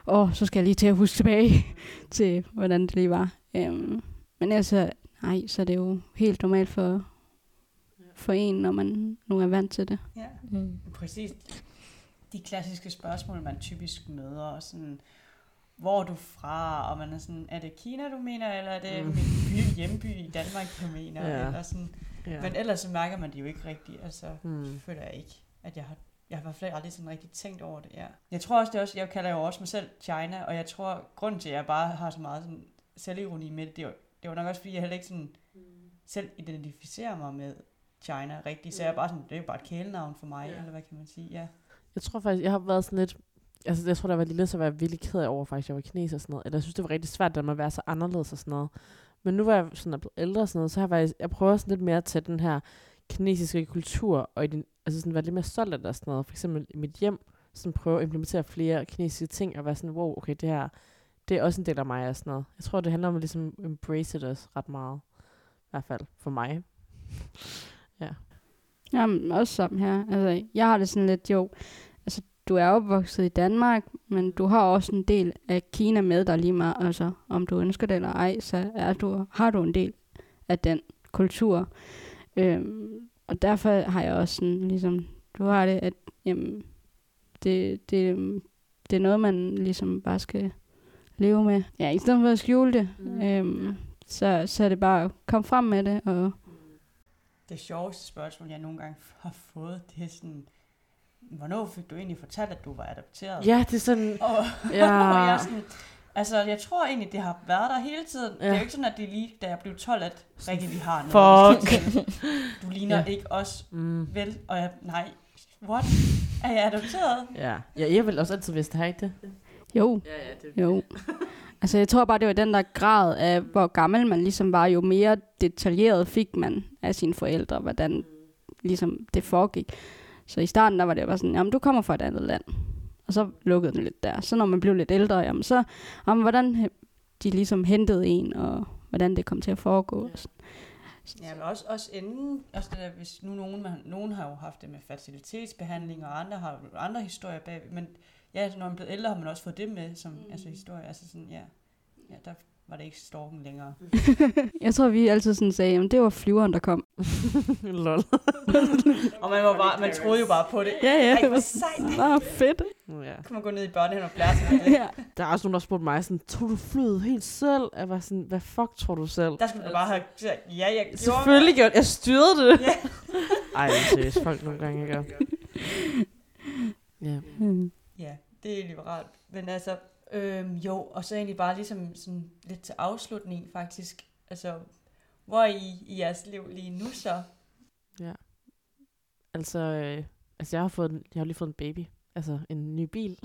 [SPEAKER 9] Og så skal jeg lige til at huske tilbage til, hvordan det lige var. Øhm, men altså, nej, så er det jo helt normalt for, for en, når man nu er vant til det.
[SPEAKER 2] ja.
[SPEAKER 7] mm.
[SPEAKER 2] Præcis. De klassiske spørgsmål, man typisk møder, og sådan, hvor er du fra, og man er sådan, er det Kina, du mener, eller er det
[SPEAKER 4] Mm.
[SPEAKER 2] mm. min by, hjemby i Danmark, du mener? Ja. Eller sådan.
[SPEAKER 4] Ja.
[SPEAKER 2] Men ellers så mærker man det jo ikke rigtigt, altså
[SPEAKER 4] Hmm.
[SPEAKER 2] føler jeg ikke, at jeg har jeg har i hvert fald aldrig sådan rigtig tænkt over det, ja. Jeg tror også, det er også, jeg kalder jo også mig selv China, og jeg tror, grunden til, at jeg bare har så meget sådan selvironi med det, det er jo, det er jo nok også, fordi jeg heller ikke sådan selv identificerer mig med China rigtigt, så jeg er bare sådan, det er jo bare et kælenavn for mig,
[SPEAKER 4] Ja.
[SPEAKER 2] eller hvad kan man sige, ja.
[SPEAKER 4] Jeg tror faktisk, jeg har været sådan lidt... Altså, jeg tror, da jeg var lille, så var jeg virkelig ked af over, faktisk, at jeg var kineser og sådan noget. Eller jeg synes, det var rigtig svært, at man være så anderledes og sådan noget. Men nu hvor jeg sådan er blevet ældre og sådan noget, så har jeg faktisk... Jeg prøver sådan lidt mere at tage den her kinesiske kultur, og ident- altså sådan være lidt mere stolt af det og sådan noget. For eksempel i mit hjem, sådan prøve at implementere flere kinesiske ting, og være sådan, wow, okay, det her, det er også en del af mig og sådan noget. Jeg tror, det handler om at ligesom embrace it også ret meget. I hvert fald for mig.
[SPEAKER 9] Jamen, også sammen her. Altså, jeg har det sådan lidt, jo, altså, du er opvokset i Danmark, men du har også en del af Kina med dig lige meget, altså, om du ønsker det eller ej, så er du, har du en del af den kultur. Øhm, og derfor har jeg også sådan, ligesom, du har det, at jamen, det, det, det er noget, man ligesom bare skal leve med. Ja, i stedet for at skjule det,
[SPEAKER 4] Mm.
[SPEAKER 9] øhm, så, så er det bare komme frem med det, og
[SPEAKER 2] Det sjoveste spørgsmål, jeg nogle gange har fået, det er sådan, hvornår fik du egentlig fortalt, at du var adopteret?
[SPEAKER 4] Ja, det er sådan...
[SPEAKER 2] Og,
[SPEAKER 4] Ja.
[SPEAKER 2] og jeg er sådan, altså jeg tror egentlig, det har været der hele tiden. Ja. Det er jo ikke sådan, at det er lige, da jeg blev 12, at Rikke, vi har noget.
[SPEAKER 4] Fuck.
[SPEAKER 2] Du ligner
[SPEAKER 4] Ja.
[SPEAKER 2] ikke os,
[SPEAKER 4] Mm.
[SPEAKER 2] vel? Og jeg, nej, what? Er jeg adopteret?
[SPEAKER 4] Ja. ja, jeg vil også altid vidste, har ikke det?
[SPEAKER 9] jo,
[SPEAKER 4] Ja, ja, det
[SPEAKER 9] Jo. Altså, jeg tror bare, det var den der grad af, hvor gammel man ligesom var, jo mere detaljeret fik man af sine forældre, hvordan ligesom det foregik. Så i starten, der var det bare sådan, jamen, du kommer fra et andet land. Og så lukkede den lidt der. Så når man blev lidt ældre, jamen, så, jamen, hvordan de ligesom hentede en, og hvordan det kom til at foregå.
[SPEAKER 4] Ja.
[SPEAKER 2] Ja, men også, også inden, også det der, hvis nu nogen, man, nogen har jo haft det med fertilitetsbehandling, og andre har jo andre historier bag, men ja, når man bliver ældre, har man også fået det med som mm. altså historie, altså sådan, ja, ja, der var det ikke storken længere.
[SPEAKER 9] Jeg tror, vi altid sådan sagde, at det var flyveren, der kom.
[SPEAKER 4] Lol.
[SPEAKER 2] og man, var bare, man troede jo bare på det.
[SPEAKER 9] Ja, ja,
[SPEAKER 2] Ej,
[SPEAKER 9] det
[SPEAKER 2] hvor
[SPEAKER 9] var,
[SPEAKER 2] sejt.
[SPEAKER 9] var fedt.
[SPEAKER 4] Ja.
[SPEAKER 2] kan man gå ned i børnehaven og blære sig med.
[SPEAKER 9] Ja.
[SPEAKER 4] Der er også nogen, der har spurgt mig sådan, tog du flyet helt selv? Jeg var sådan, hvad fuck tror du selv?
[SPEAKER 2] Der skulle du bare have sagt, ja, jeg gjorde
[SPEAKER 4] Selvfølgelig gjorde jeg. styrede det.
[SPEAKER 2] Ja.
[SPEAKER 4] Ej, det er seriøst, folk nogle gange gør. Ja.
[SPEAKER 9] Mm.
[SPEAKER 2] Ja, det er liberalt. Men altså, øhm, jo, og så egentlig bare ligesom sådan lidt til afslutning faktisk. Altså, hvor er I i jeres liv lige nu så?
[SPEAKER 4] Ja. Altså, øh, altså jeg har fået, jeg har lige fået en baby. Altså en ny bil.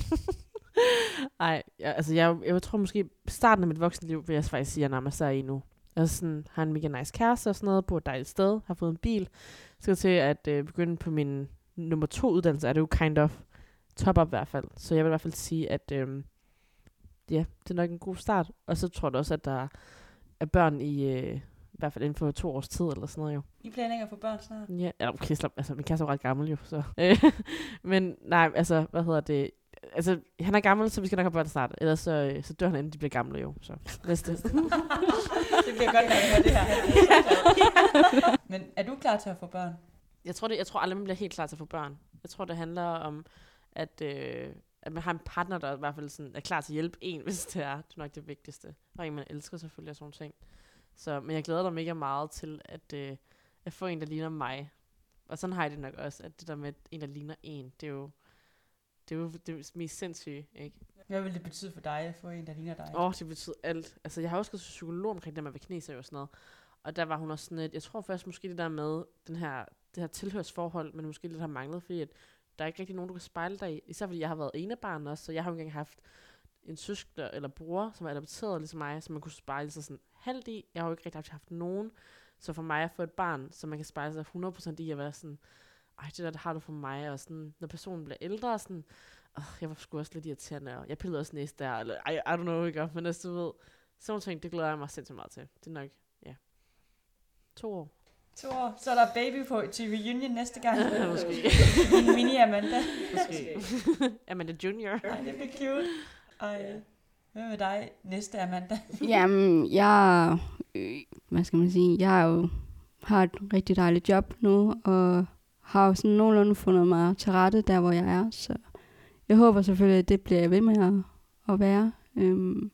[SPEAKER 4] Ej, jeg, altså jeg, jeg tror måske, starten af mit voksenliv, vil jeg faktisk sige, at jeg nærmest er i nu. Jeg sådan, har en mega nice kæreste og sådan noget, bor et dejligt sted, har fået en bil. Skal til at øh, begynde på min nummer to uddannelse, er det jo kind of top up i hvert fald. Så jeg vil i hvert fald sige, at øh, ja, det er nok en god start. Og så tror jeg da også, at der er børn i, øh, i hvert fald inden for to års tid eller sådan noget jo.
[SPEAKER 2] I planlægger at få børn snart?
[SPEAKER 4] Ja, eller okay, slap, altså min kæreste er ret gammel jo, så. Men nej, altså, hvad hedder det? Altså, han er gammel, så vi skal nok have børn snart. Ellers så, øh, så dør han, inden de bliver gamle jo. Så næste.
[SPEAKER 2] det bliver godt, hører det her. Men er du klar til at få børn?
[SPEAKER 4] Jeg tror, det, jeg tror aldrig, man bliver helt klar til at få børn. Jeg tror, det handler om, at, øh, at man har en partner, der i hvert fald sådan, er klar til at hjælpe en, hvis det er. Det er nok det vigtigste. Og en, man elsker selvfølgelig og sådan ting. Så, men jeg glæder mig mega meget til at, øh, at få en, der ligner mig. Og sådan har jeg det nok også, at det der med en, der ligner en, det er jo det, er jo det mest sindssyge, ikke?
[SPEAKER 2] Hvad vil det betyde for dig at få en, der ligner dig?
[SPEAKER 4] Åh, oh, det betyder alt. Altså, jeg har også gået til psykolog omkring det med kineser og sådan noget. Og der var hun også sådan et, jeg tror først måske det der med den her, det her tilhørsforhold, men måske lidt har manglet, fordi at der er ikke rigtig nogen, du kan spejle dig i. Især fordi jeg har været enebarn også, så jeg har jo engang haft en søster eller bror, som er adopteret ligesom mig, som man kunne spejle sig sådan halvt i. Jeg har jo ikke rigtig haft nogen. Så for mig at få et barn, som man kan spejle sig 100% i, at være sådan, ej, det der, det har du for mig, og sådan, når personen bliver ældre, sådan, åh, jeg var sgu også lidt irriterende, og jeg pillede også næste der, eller, ej, I don't know, ikke? Men altså, du ved, sådan nogle ting, det glæder jeg mig sindssygt meget til. Det er nok, ja, to år.
[SPEAKER 2] To år. Så er der baby på til reunion næste gang.
[SPEAKER 4] Ja, måske.
[SPEAKER 2] Min mini Amanda.
[SPEAKER 4] Måske. Amanda Junior.
[SPEAKER 2] Ej, det bliver cute. Ej. Hvad med dig næste, Amanda?
[SPEAKER 9] Jamen, jeg, øh, hvad skal man sige, jeg har jo har et rigtig dejligt job nu, og har jo sådan nogenlunde fundet mig til rette der, hvor jeg er. Så jeg håber selvfølgelig, at det bliver jeg ved med at, at være. Øhm,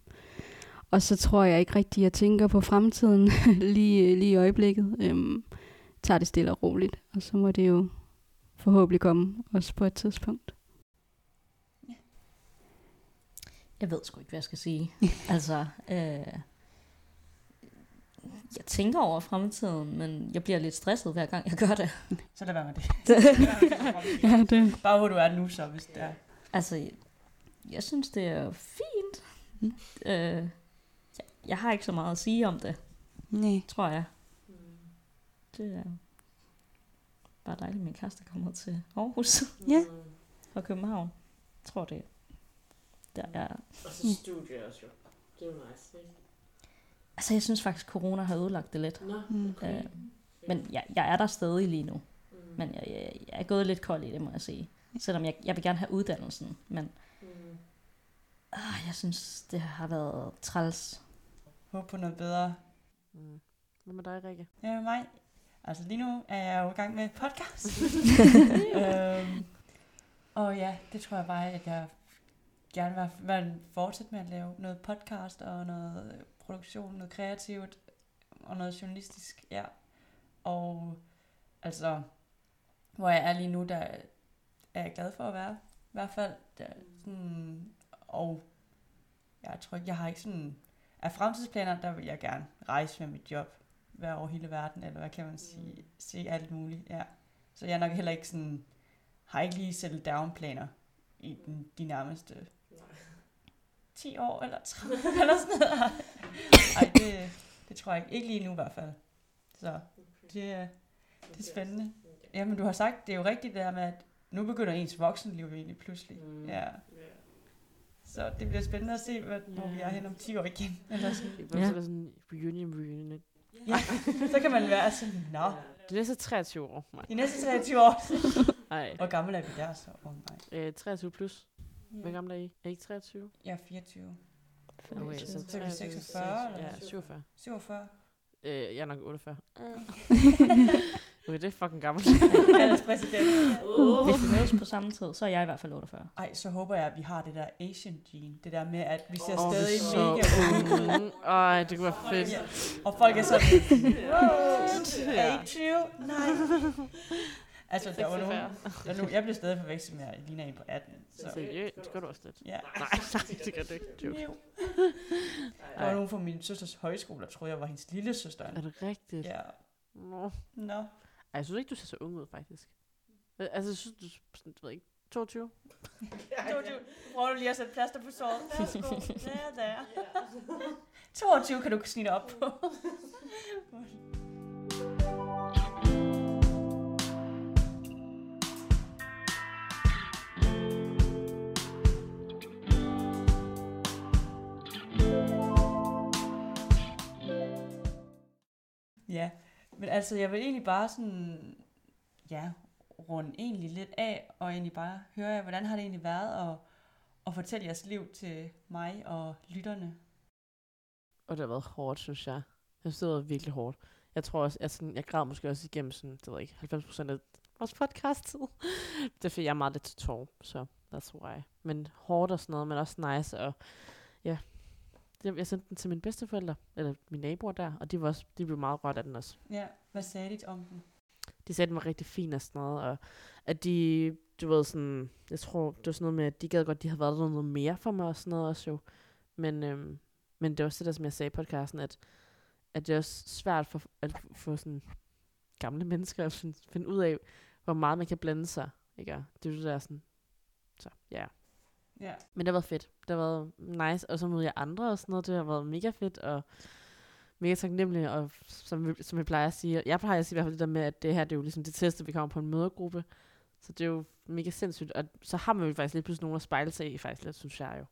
[SPEAKER 9] og så tror jeg ikke rigtig, at jeg tænker på fremtiden lige, lige i øjeblikket. Øhm, tager det stille og roligt, og så må det jo forhåbentlig komme også på et tidspunkt.
[SPEAKER 7] Jeg ved sgu ikke, hvad jeg skal sige. altså, øh, jeg tænker over fremtiden, men jeg bliver lidt stresset hver gang, jeg gør det.
[SPEAKER 2] Så lad være med det.
[SPEAKER 9] ja, det.
[SPEAKER 2] Bare hvor du er nu så, hvis det er.
[SPEAKER 7] Altså, jeg, jeg synes, det er fint.
[SPEAKER 9] Mm.
[SPEAKER 7] Øh, jeg, har ikke så meget at sige om det,
[SPEAKER 9] Nej.
[SPEAKER 7] tror jeg. Det er bare dejligt, at min kæreste kommer til Aarhus
[SPEAKER 9] Ja.
[SPEAKER 7] og København. Jeg tror det. Der er
[SPEAKER 6] Og så studie også jo. Det er jo nice, ikke?
[SPEAKER 7] Altså, jeg synes faktisk, corona har ødelagt det lidt.
[SPEAKER 6] Nå,
[SPEAKER 9] Mm.
[SPEAKER 6] okay.
[SPEAKER 7] Øh, men jeg, jeg er der stadig lige nu.
[SPEAKER 6] Mm.
[SPEAKER 7] Men jeg, jeg, jeg er gået lidt kold i det, må jeg sige. Selvom jeg, jeg vil gerne have uddannelsen. Men
[SPEAKER 6] Mm.
[SPEAKER 7] ah, jeg synes, det har været træls.
[SPEAKER 2] Håb på noget bedre.
[SPEAKER 4] Mm. Hvad med dig, Rikke?
[SPEAKER 2] Ja, med mig. Altså lige nu er jeg jo i gang med podcast. øhm, og ja, det tror jeg bare, at jeg gerne vil, vil fortsætte med at lave noget podcast og noget produktion, noget kreativt og noget journalistisk, ja. Og altså, hvor jeg er lige nu, der er jeg glad for at være. I hvert fald. Der, sådan, og jeg tror ikke, jeg har ikke sådan... Af fremtidsplaner, der vil jeg gerne rejse med mit job. Være over hele verden, eller hvad kan man sige? Se alt muligt, ja. Så jeg er nok heller ikke sådan... Har ikke lige settled down planer i den, de nærmeste 10 år eller 30 eller sådan noget. Ej, det, det tror jeg ikke. Ikke lige nu i hvert fald. Så det, er- det er spændende. Jamen, du har sagt, det er jo rigtigt det der med, at nu begynder ens voksenliv egentlig pludselig.
[SPEAKER 6] Mm.
[SPEAKER 2] Ja. Så det bliver spændende at se, hvad, hvor vi er hen om 10 år igen. Eller sådan.
[SPEAKER 4] Det var
[SPEAKER 9] Ja.
[SPEAKER 4] sådan en reunion reunion.
[SPEAKER 2] Ja, så kan man være sådan, nå,
[SPEAKER 4] De næste 23 år. Nej.
[SPEAKER 2] de næste 23 år.
[SPEAKER 4] Nej.
[SPEAKER 2] Hvor gammel er vi der så? Oh, nej.
[SPEAKER 4] Øh, 23 plus. Hvor gammel er I? Er I ikke 23?
[SPEAKER 2] Jeg er 24.
[SPEAKER 4] Okay,
[SPEAKER 2] Så
[SPEAKER 4] så
[SPEAKER 2] er vi
[SPEAKER 4] 23,
[SPEAKER 2] 46 eller
[SPEAKER 4] Ja, 47.
[SPEAKER 2] 47.
[SPEAKER 4] Øh, jeg er nok 48. okay, det er fucking gammelt.
[SPEAKER 2] Landets præsident.
[SPEAKER 7] Hvis vi mødes på samme tid, så er jeg i hvert fald 48.
[SPEAKER 2] Ej, så håber jeg, at vi har det der Asian gene. Det der med, at vi ser
[SPEAKER 4] Åh,
[SPEAKER 2] stadig
[SPEAKER 4] så
[SPEAKER 2] mega unge ud.
[SPEAKER 4] Ej, det kunne være fedt.
[SPEAKER 2] Ja. Og folk er sådan? Er I 20? Nej. Altså, der var nogen, der nu, jeg blev stadig forvekslet med, at jeg ligner en på 18. Så,
[SPEAKER 4] Seriøst, det gør du også lidt.
[SPEAKER 2] ja.
[SPEAKER 4] Nej, nej, det gør du ikke. Joke.
[SPEAKER 2] Der var nogen fra min søsters højskole, der troede, jeg var hendes lille søster.
[SPEAKER 4] Er det rigtigt?
[SPEAKER 2] Ja.
[SPEAKER 4] Nå.
[SPEAKER 2] Nå.
[SPEAKER 4] Ej, jeg synes ikke, du ser så ung ud, faktisk. Altså, jeg synes, du er sådan, du ved ikke, 22?
[SPEAKER 2] Ja, 22. Prøver du lige at sætte plaster på såret? Værsgo. Der, der. 22 kan du snige op på. Ja, men altså, jeg vil egentlig bare sådan, ja, runde egentlig lidt af, og egentlig bare høre jer, hvordan har det egentlig været at, at fortælle jeres liv til mig og lytterne?
[SPEAKER 4] Og det har været hårdt, synes jeg. Jeg synes, det har været virkelig hårdt. Jeg tror også, jeg, sådan, jeg græd måske også igennem sådan, det ved jeg ikke, 90 procent af vores podcast-tid. det fik jeg meget lidt til tår, så that's why. Men hårdt og sådan noget, men også nice, og ja. Det- Jeg sendte den til mine bedsteforældre, eller mine naboer der, og de, var også, de blev meget rørt af den også.
[SPEAKER 2] Ja, hvad sagde de om den?
[SPEAKER 4] de sagde, at den var rigtig fin og sådan noget, og at de, du ved sådan, jeg tror, det var sådan noget med, at de gad godt, de havde været der noget mere for mig og sådan noget også jo. Men, øhm, men det var også det der, som jeg sagde i podcasten, at, at det er også svært for, at få sådan gamle mennesker at finde, finde ud af, hvor meget man kan blande sig, ikke? Det er jo det der sådan, så ja.
[SPEAKER 2] Ja.
[SPEAKER 4] Men det har været fedt. Det har været nice, og så mødte jeg andre og sådan noget. Det har været mega fedt, og mega taknemmelig, og som, vi- som jeg plejer at sige, jeg plejer at sige i hvert fald det der med, at det her, det er jo ligesom det test, at vi kommer på en mødergruppe, så det er jo mega sindssygt, og så har man jo faktisk lige pludselig nogen at spejle sig i, faktisk lidt, synes jeg jo.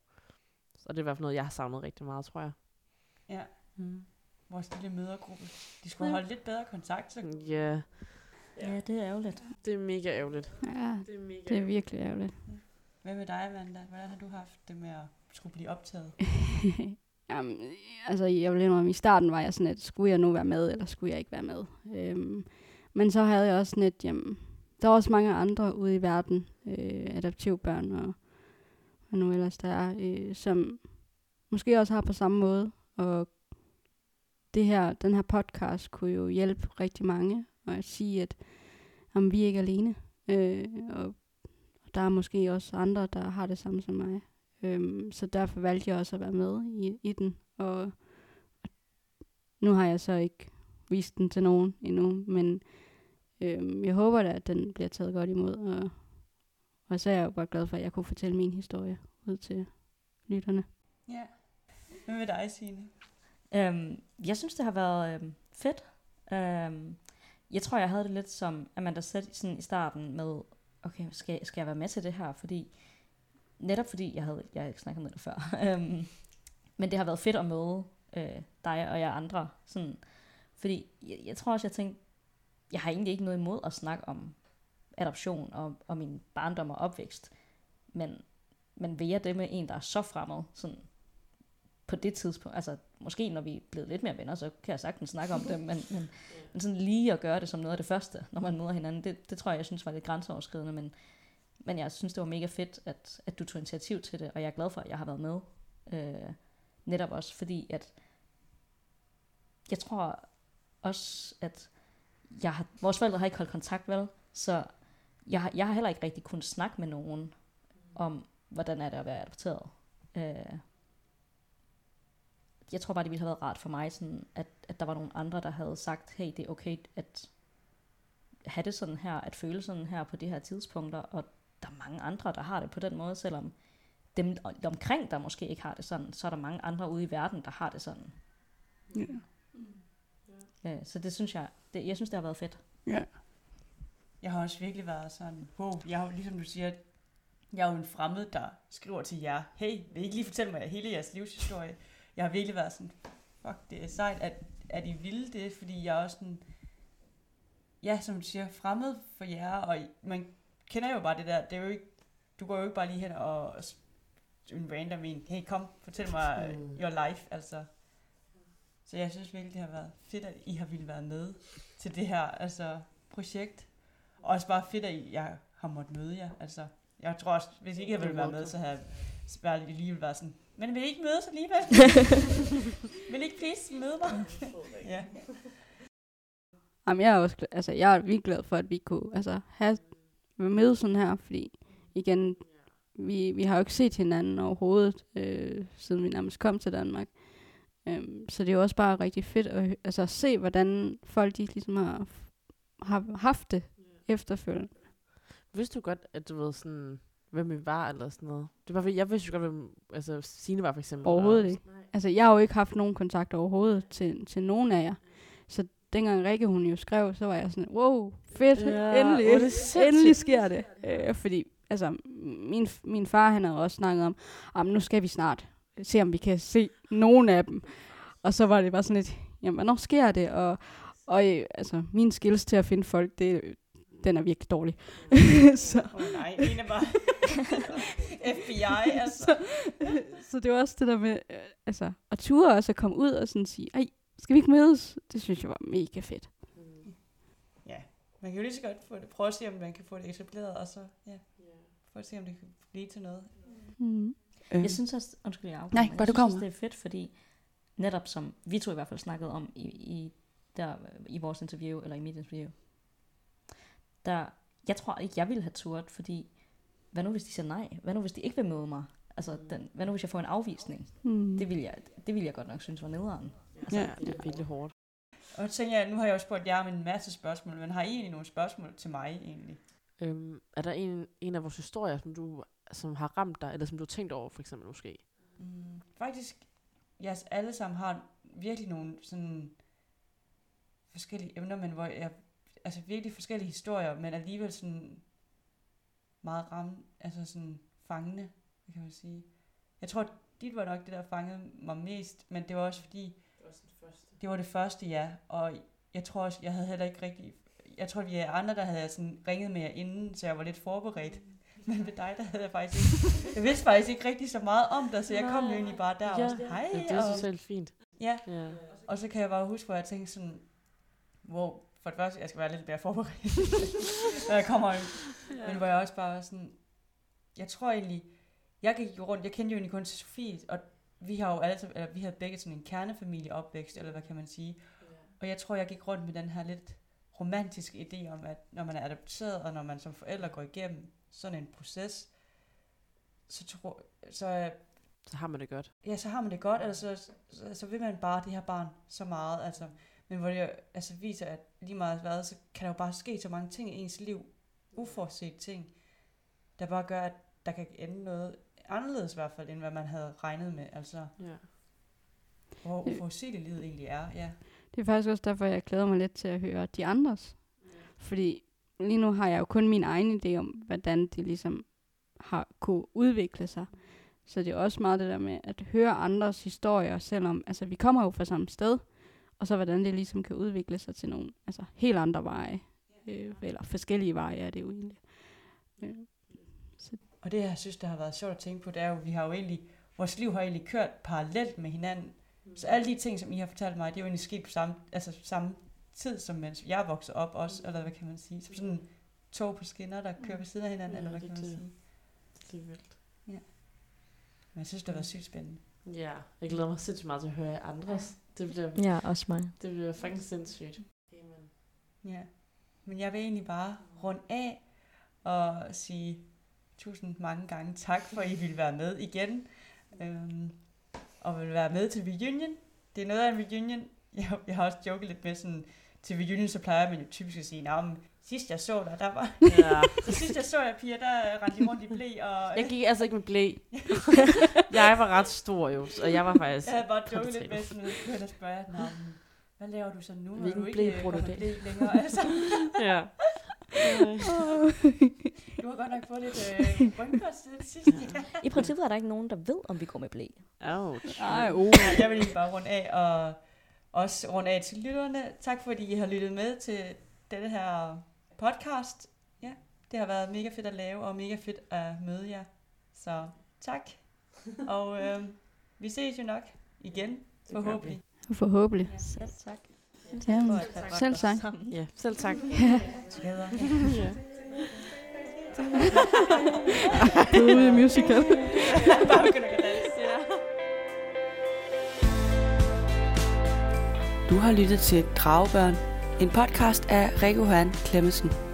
[SPEAKER 4] Så det er i hvert fald noget, jeg har savnet rigtig meget, tror jeg.
[SPEAKER 2] Ja,
[SPEAKER 4] Mm.
[SPEAKER 2] vores lille mødergruppe. De skulle holde lidt bedre kontakt, så
[SPEAKER 4] Ja,
[SPEAKER 7] Ja, det er ærgerligt.
[SPEAKER 4] det er mega ærgerligt.
[SPEAKER 9] Ja,
[SPEAKER 4] Det er mega
[SPEAKER 9] det er virkelig ærgerligt.
[SPEAKER 2] Hvad med dig, Amanda? Hvordan har du haft det med at skulle blive optaget?
[SPEAKER 9] Jamen, altså, jeg vil indrømme, i starten var jeg sådan, at skulle jeg nu være med, eller skulle jeg ikke være med? Øhm, men så havde jeg også sådan et, jamen, der er også mange andre ude i verden, øh, adoptivbørn og og nu ellers der er, øh, som måske også har på samme måde, og det her, den her podcast kunne jo hjælpe rigtig mange, og at sige, at jamen, vi er ikke alene, øh, og der er måske også andre, der har det samme som mig. Øhm, så derfor valgte jeg også at være med i, i den. Og, nu har jeg så ikke vist den til nogen endnu, men øhm, jeg håber da, at den bliver taget godt imod. Og, og så er jeg jo bare glad for, at jeg kunne fortælle min historie ud til lytterne.
[SPEAKER 2] Ja. Hvad med dig, Signe?
[SPEAKER 7] Øhm, jeg synes, det har været øhm, fedt. Øhm, jeg tror, jeg havde det lidt som Amanda sagde sådan i starten med, okay, skal, skal jeg være med til det her? Fordi, netop fordi jeg havde, jeg ikke snakket med dig før. Øhm, men det har været fedt at møde øh, dig og jer andre. Sådan, fordi jeg, jeg tror også, jeg tænkte, jeg har egentlig ikke noget imod at snakke om adoption og, og min barndom og opvækst. Men, men vil jeg det med en, der er så fremmed, sådan på det tidspunkt, altså måske når vi er blevet lidt mere venner, så kan jeg sagtens snakke om det, men, men, men sådan lige at gøre det som noget af det første, når man møder hinanden, det, det tror jeg, jeg synes var lidt grænseoverskridende, men, men jeg synes, det var mega fedt, at, at du tog initiativ til det, og jeg er glad for, at jeg har været med. Øh, netop også fordi, at jeg tror også, at jeg har, vores forældre har ikke holdt kontakt, vel? Så jeg, har- jeg har heller ikke rigtig kunnet snakke med nogen om, hvordan er det at være adopteret. Øh, jeg tror bare, det ville have været rart for mig, sådan, at, at der var nogle andre, der havde sagt, hey, det er okay at have det sådan her, at føle sådan her på de her tidspunkter, og der er mange andre, der har det på den måde, selvom dem omkring, der måske ikke har det sådan, så er der mange andre ude i verden, der har det sådan.
[SPEAKER 9] Ja.
[SPEAKER 7] Ja, så det synes jeg, det, jeg synes, det har været fedt.
[SPEAKER 9] ja.
[SPEAKER 2] Jeg har også virkelig været sådan, wow, jeg har jo, ligesom du siger, jeg er jo en fremmed, der skriver til jer, hey, vil I ikke lige fortælle mig hele jeres livshistorie? Jeg har virkelig været sådan, fuck, det er sejt, at at I ville det, fordi jeg er også sådan, ja, som du siger, fremmed for jer, og man kender jo bare det der, det er jo ikke, du går jo ikke bare lige hen og, en random en, hey kom, fortæl mig
[SPEAKER 4] Mm.
[SPEAKER 2] your life, altså. Så jeg synes virkelig, det har været fedt, at I har ville være med til det her altså, projekt. Og også bare fedt, at I- jeg har måttet møde jer. Altså, jeg tror også, hvis I ikke havde ville være med, så havde jeg alligevel været sådan, men vil I ikke mødes alligevel? vil I ikke please møde mig? ja.
[SPEAKER 9] Jamen, jeg er også glad, altså, jeg er virkelig glad for, at vi kunne altså, have med sådan her, fordi igen, vi, vi har jo ikke set hinanden overhovedet, øh, siden vi nærmest kom til Danmark. Øhm, så det er jo også bare rigtig fedt at altså, se, hvordan folk de ligesom har, har haft det efterfølgende.
[SPEAKER 4] Vidste du godt, at du ved sådan, hvem vi var, eller sådan noget? Det var jeg vidste jo godt, hvem altså, Signe var, for eksempel.
[SPEAKER 9] Overhovedet
[SPEAKER 4] og-
[SPEAKER 9] ikke. Altså, jeg har jo ikke haft nogen kontakt overhovedet til, til nogen af jer. Så dengang Rikke, hun jo skrev, så var jeg sådan, wow, fedt,
[SPEAKER 4] Ja,
[SPEAKER 9] endelig,
[SPEAKER 4] det
[SPEAKER 9] endelig sker det. Øh, fordi, altså, min, min far, han havde også snakket om, om nu skal vi snart se, om vi kan se nogen af dem. Og så var det bare sådan lidt, jamen, hvornår sker det? Og, og øh, altså, min skills til at finde folk, det, den er virkelig dårlig. så,
[SPEAKER 2] oh, nej, en er bare FBI, altså.
[SPEAKER 9] så det var også det der med, øh, altså, at ture også at komme ud og sådan sige, ej, skal vi ikke mødes? Det synes jeg var mega fedt.
[SPEAKER 2] Ja, man kan jo lige så godt få det, prøve at se, om man kan få det etableret, og så ja, prøve at se, om det kan blive til noget.
[SPEAKER 9] Mm.
[SPEAKER 7] Jeg synes også, undskyld, jeg afbryder,
[SPEAKER 9] Nej, bare du
[SPEAKER 7] synes
[SPEAKER 9] kommer.
[SPEAKER 7] også, det er fedt, fordi netop som vi to i hvert fald snakkede om i, i, der, i vores interview, eller i mit interview, der, jeg tror ikke, jeg ville have turt, fordi, hvad nu hvis de siger nej? Hvad nu hvis de ikke vil møde mig? Altså, den, hvad nu hvis jeg får en afvisning?
[SPEAKER 9] Mm.
[SPEAKER 7] Det vil jeg, det vil jeg godt nok synes var nederen.
[SPEAKER 4] Ja, det er virkelig hårdt.
[SPEAKER 2] Og så tænker jeg, nu har jeg jo spurgt jer om en masse spørgsmål, men har I egentlig nogle spørgsmål til mig egentlig?
[SPEAKER 4] Øhm, er der en, en af vores historier, som du som har ramt dig, eller som du har tænkt over, for eksempel måske?
[SPEAKER 2] Mm, faktisk, jeres alle sammen har virkelig nogle sådan forskellige emner, men hvor jeg, altså virkelig forskellige historier, men alligevel sådan meget ramme, altså sådan fangende, kan man sige. Jeg tror, dit var nok det, der fangede mig mest, men det var også fordi,
[SPEAKER 6] Det var sådan det første.
[SPEAKER 2] det var det første, ja, og jeg tror også, jeg havde heller ikke rigtig, jeg tror, vi er andre, der havde sådan ringet med jer inden, så jeg var lidt forberedt. Men med dig, der havde jeg faktisk ikke, jeg vidste faktisk ikke rigtig så meget om dig, så jeg kom jo egentlig bare der og var sådan, hej,
[SPEAKER 4] ja det er
[SPEAKER 2] og,
[SPEAKER 4] så selv fint.
[SPEAKER 2] ja,
[SPEAKER 4] Ja.
[SPEAKER 2] og så kan jeg bare huske, hvor jeg tænkte sådan, hvor for det første, jeg skal være lidt mere forberedt, når jeg kommer ind. Men hvor jeg også bare sådan, jeg tror egentlig, jeg gik jo rundt, jeg kendte jo egentlig kun til Sofie, og vi har jo alle, eller vi havde begge sådan en kernefamilie opvækst, eller hvad kan man sige. Og jeg tror, jeg gik rundt med den her lidt romantiske idé om, at når man er adopteret, og når man som forældre går igennem sådan en proces, så, tror, så,
[SPEAKER 4] Så har man det godt.
[SPEAKER 2] ja, så har man det godt, eller så, så, så vil man bare det her barn så meget. Altså, men hvor det jo, altså viser, at lige meget hvad, så kan der jo bare ske så mange ting i ens liv, uforudset ting, der bare gør, at der kan ende noget anderledes i hvert fald, end hvad man havde regnet med. Altså,
[SPEAKER 4] Ja.
[SPEAKER 2] hvor uforudsigeligt livet egentlig er. Ja.
[SPEAKER 9] Det er faktisk også derfor, jeg glæder mig lidt til at høre de andres. Fordi lige nu har jeg jo kun min egen idé om, hvordan det ligesom har kunne udvikle sig. Så det er også meget det der med at høre andres historier, selvom altså, vi kommer jo fra samme sted, og så hvordan det ligesom kan udvikle sig til nogle altså, helt andre veje. Øh, eller forskellige veje er det jo egentlig. Øh,
[SPEAKER 2] Og det, jeg synes, der har været sjovt at tænke på, det er jo, at vi har jo egentlig, vores liv har egentlig kørt parallelt med hinanden. Så alle de ting, som I har fortalt mig, det er jo egentlig sket på samme, altså samme tid, som mens jeg voksede op også, eller hvad kan man sige? Som sådan tog på skinner, der kører ved siden af hinanden,
[SPEAKER 4] Ja,
[SPEAKER 2] eller hvad
[SPEAKER 4] det
[SPEAKER 2] kan
[SPEAKER 4] er
[SPEAKER 2] man sige?
[SPEAKER 4] Det er vildt.
[SPEAKER 2] Men jeg synes, det har været sygt spændende.
[SPEAKER 4] Ja, jeg glæder mig sindssygt meget til at høre andres. Det bliver,
[SPEAKER 7] Ja, også mig.
[SPEAKER 4] det bliver fucking sindssygt. Amen.
[SPEAKER 2] Ja. Men jeg vil egentlig bare runde af og sige tusind mange gange tak, for at I vil være med igen. Øhm, og vil være med til reunion. Det er noget af en reunion. Jeg, jeg har også joket lidt med sådan, til reunion, så plejer man jo typisk at sige, nah, sidst jeg så dig, der var,
[SPEAKER 4] Ja.
[SPEAKER 2] så sidst jeg så jer, piger, der rendte I rundt i blæ, og
[SPEAKER 4] Jeg gik altså ikke med blæ. jeg var ret stor jo, og jeg var faktisk...
[SPEAKER 2] jeg havde bare joket lidt med sådan, at jeg kunne spørge, hvad laver du så nu, når
[SPEAKER 4] Hvilken
[SPEAKER 2] du ikke øh,
[SPEAKER 4] bruger du det?
[SPEAKER 2] blæ længere? Altså,
[SPEAKER 4] ja.
[SPEAKER 2] du har godt nok fået lidt øh, rynker siden sidst. Ja.
[SPEAKER 7] I princippet er der ikke nogen, der ved, om vi går med blæ.
[SPEAKER 4] Ouch.
[SPEAKER 9] Ej, oh.
[SPEAKER 2] Jeg vil egentlig bare runde af og, også runde af til lytterne. Tak fordi I har lyttet med til denne her podcast. Ja, det har været mega fedt at lave, og mega fedt at møde jer. Så tak. Og øh, vi ses jo nok igen, forhåbentlig.
[SPEAKER 9] Forhåbentlig.
[SPEAKER 2] Selv tak.
[SPEAKER 9] Ja,
[SPEAKER 2] for
[SPEAKER 9] selv tak.
[SPEAKER 4] Ja, selv tak.
[SPEAKER 2] together.
[SPEAKER 4] ja.
[SPEAKER 9] Ude musical.
[SPEAKER 2] Bare begynde at danse.
[SPEAKER 4] ja.
[SPEAKER 2] Du har lyttet til Dragebørn, en podcast af Rikke Johan Klemmensen.